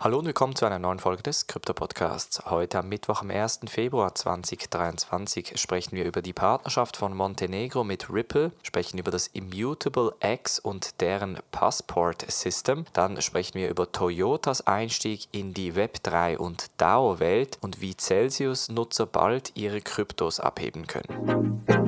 Hallo und willkommen zu einer neuen Folge des Krypto Podcasts. Heute am Mittwoch, am 1. Februar 2023, sprechen wir über die Partnerschaft von Montenegro mit Ripple, sprechen über das Immutable X und deren Passport System. Dann sprechen wir über Toyotas Einstieg in die Web3 und DAO-Welt und wie Celsius-Nutzer bald ihre Kryptos abheben können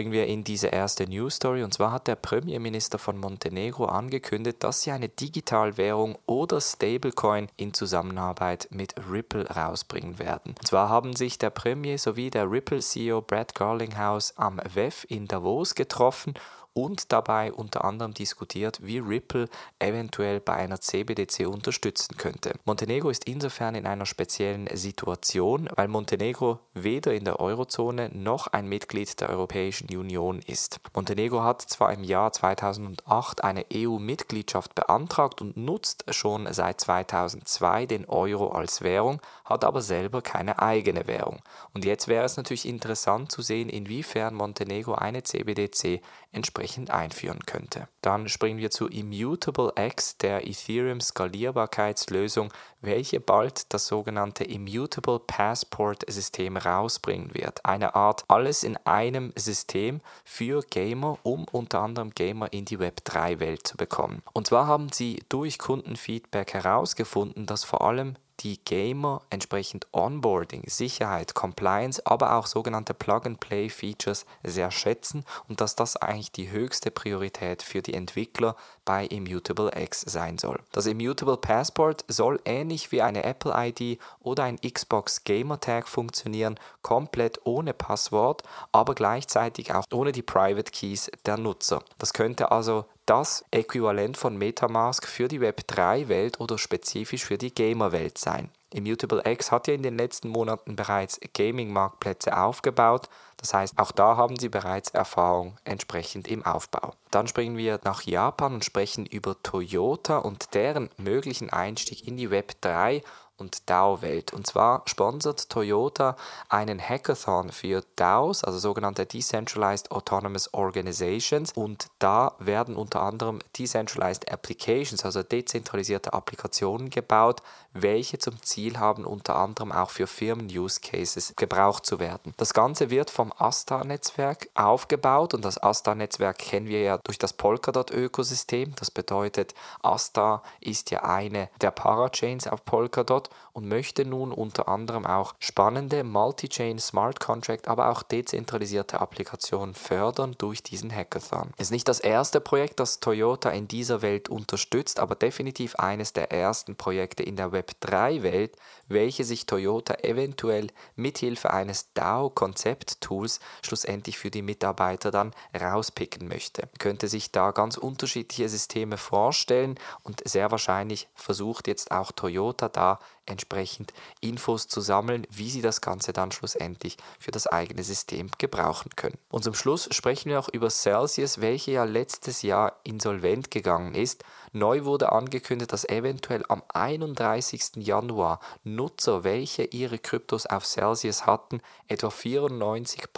springen wir in diese erste News Story. Und zwar hat der Premierminister von Montenegro angekündigt, dass sie eine Digitalwährung oder Stablecoin in Zusammenarbeit mit Ripple rausbringen werden. Und zwar haben sich der Premier sowie der Ripple-CEO Brad Garlinghouse am WEF in Davos getroffen und dabei unter anderem diskutiert, wie Ripple eventuell bei einer CBDC unterstützen könnte. Montenegro ist insofern in einer speziellen Situation, weil Montenegro weder in der Eurozone noch ein Mitglied der Europäischen Union ist. Montenegro hat zwar im Jahr 2008 eine EU-Mitgliedschaft beantragt und nutzt schon seit 2002 den Euro als Währung, hat aber selber keine eigene Währung. Und jetzt wäre es natürlich interessant zu sehen, inwiefern Montenegro eine CBDC entsprechend einführen könnte. Dann springen wir zu Immutable X, der Ethereum Skalierbarkeitslösung, welche bald das sogenannte Immutable Passport System rausbringen wird. Eine Art alles in einem System für Gamer, um unter anderem Gamer in die Web3 Welt zu bekommen. Und zwar haben sie durch Kundenfeedback herausgefunden, dass vor allem die Gamer entsprechend Onboarding, Sicherheit, Compliance, aber auch sogenannte Plug-and-Play-Features sehr schätzen und dass das eigentlich die höchste Priorität für die Entwickler bei Immutable X sein soll. Das Immutable Passport soll ähnlich wie eine Apple ID oder ein Xbox Gamer Tag funktionieren, komplett ohne Passwort, aber gleichzeitig auch ohne die Private Keys der Nutzer. Das könnte also das Äquivalent von Metamask für die Web3-Welt oder spezifisch für die Gamer-Welt sein. Immutable X hat ja in den letzten Monaten bereits Gaming-Marktplätze aufgebaut, das heißt, auch da haben sie bereits Erfahrung entsprechend im Aufbau. Dann springen wir nach Japan und sprechen über Toyota und deren möglichen Einstieg in die Web3 und DAO-Welt. Und zwar sponsert Toyota einen Hackathon für DAOs, also sogenannte Decentralized Autonomous Organizations. Und da werden unter anderem Decentralized Applications, also dezentralisierte Applikationen gebaut, welche zum Ziel haben, unter anderem auch für Firmen-Use-Cases gebraucht zu werden. Das Ganze wird vom Asta-Netzwerk aufgebaut und das Asta-Netzwerk kennen wir ja durch das Polkadot-Ökosystem. Das bedeutet, Asta ist ja eine der Parachains auf Polkadot und möchte nun unter anderem auch spannende Multi-Chain Smart Contract, aber auch dezentralisierte Applikationen fördern durch diesen Hackathon. Es ist nicht das erste Projekt, das Toyota in dieser Welt unterstützt, aber definitiv eines der ersten Projekte in der Web3-Welt, welche sich Toyota eventuell mithilfe eines DAO-Konzept-Tools schlussendlich für die Mitarbeiter dann rauspicken möchte. Man könnte sich da ganz unterschiedliche Systeme vorstellen und sehr wahrscheinlich versucht jetzt auch Toyota da entsprechend Infos zu sammeln, wie sie das Ganze dann schlussendlich für das eigene System gebrauchen können. Und zum Schluss sprechen wir auch über Celsius, welche ja letztes Jahr insolvent gegangen ist. Neu wurde angekündigt, dass eventuell am 31. Januar Nutzer, welche ihre Kryptos auf Celsius hatten, etwa 94%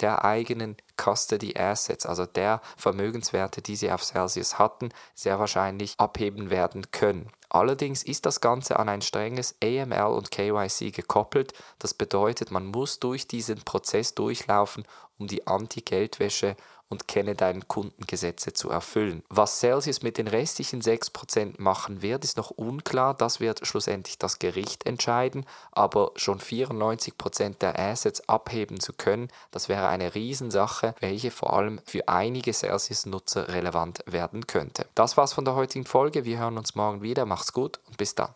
der eigenen Custody Assets, also der Vermögenswerte, die sie auf Celsius hatten, sehr wahrscheinlich abheben werden können. Allerdings ist das Ganze an ein strenges AML und KYC gekoppelt. Das bedeutet, man muss durch diesen Prozess durchlaufen, um die Anti-Geldwäsche und kenne deinen Kundengesetze zu erfüllen. Was Celsius mit den restlichen 6% machen wird, ist noch unklar. Das wird schlussendlich das Gericht entscheiden. Aber schon 94% der Assets abheben zu können, das wäre eine Riesensache, welche vor allem für einige Celsius-Nutzer relevant werden könnte. Das war's von der heutigen Folge. Wir hören uns morgen wieder. Macht's gut und bis dann.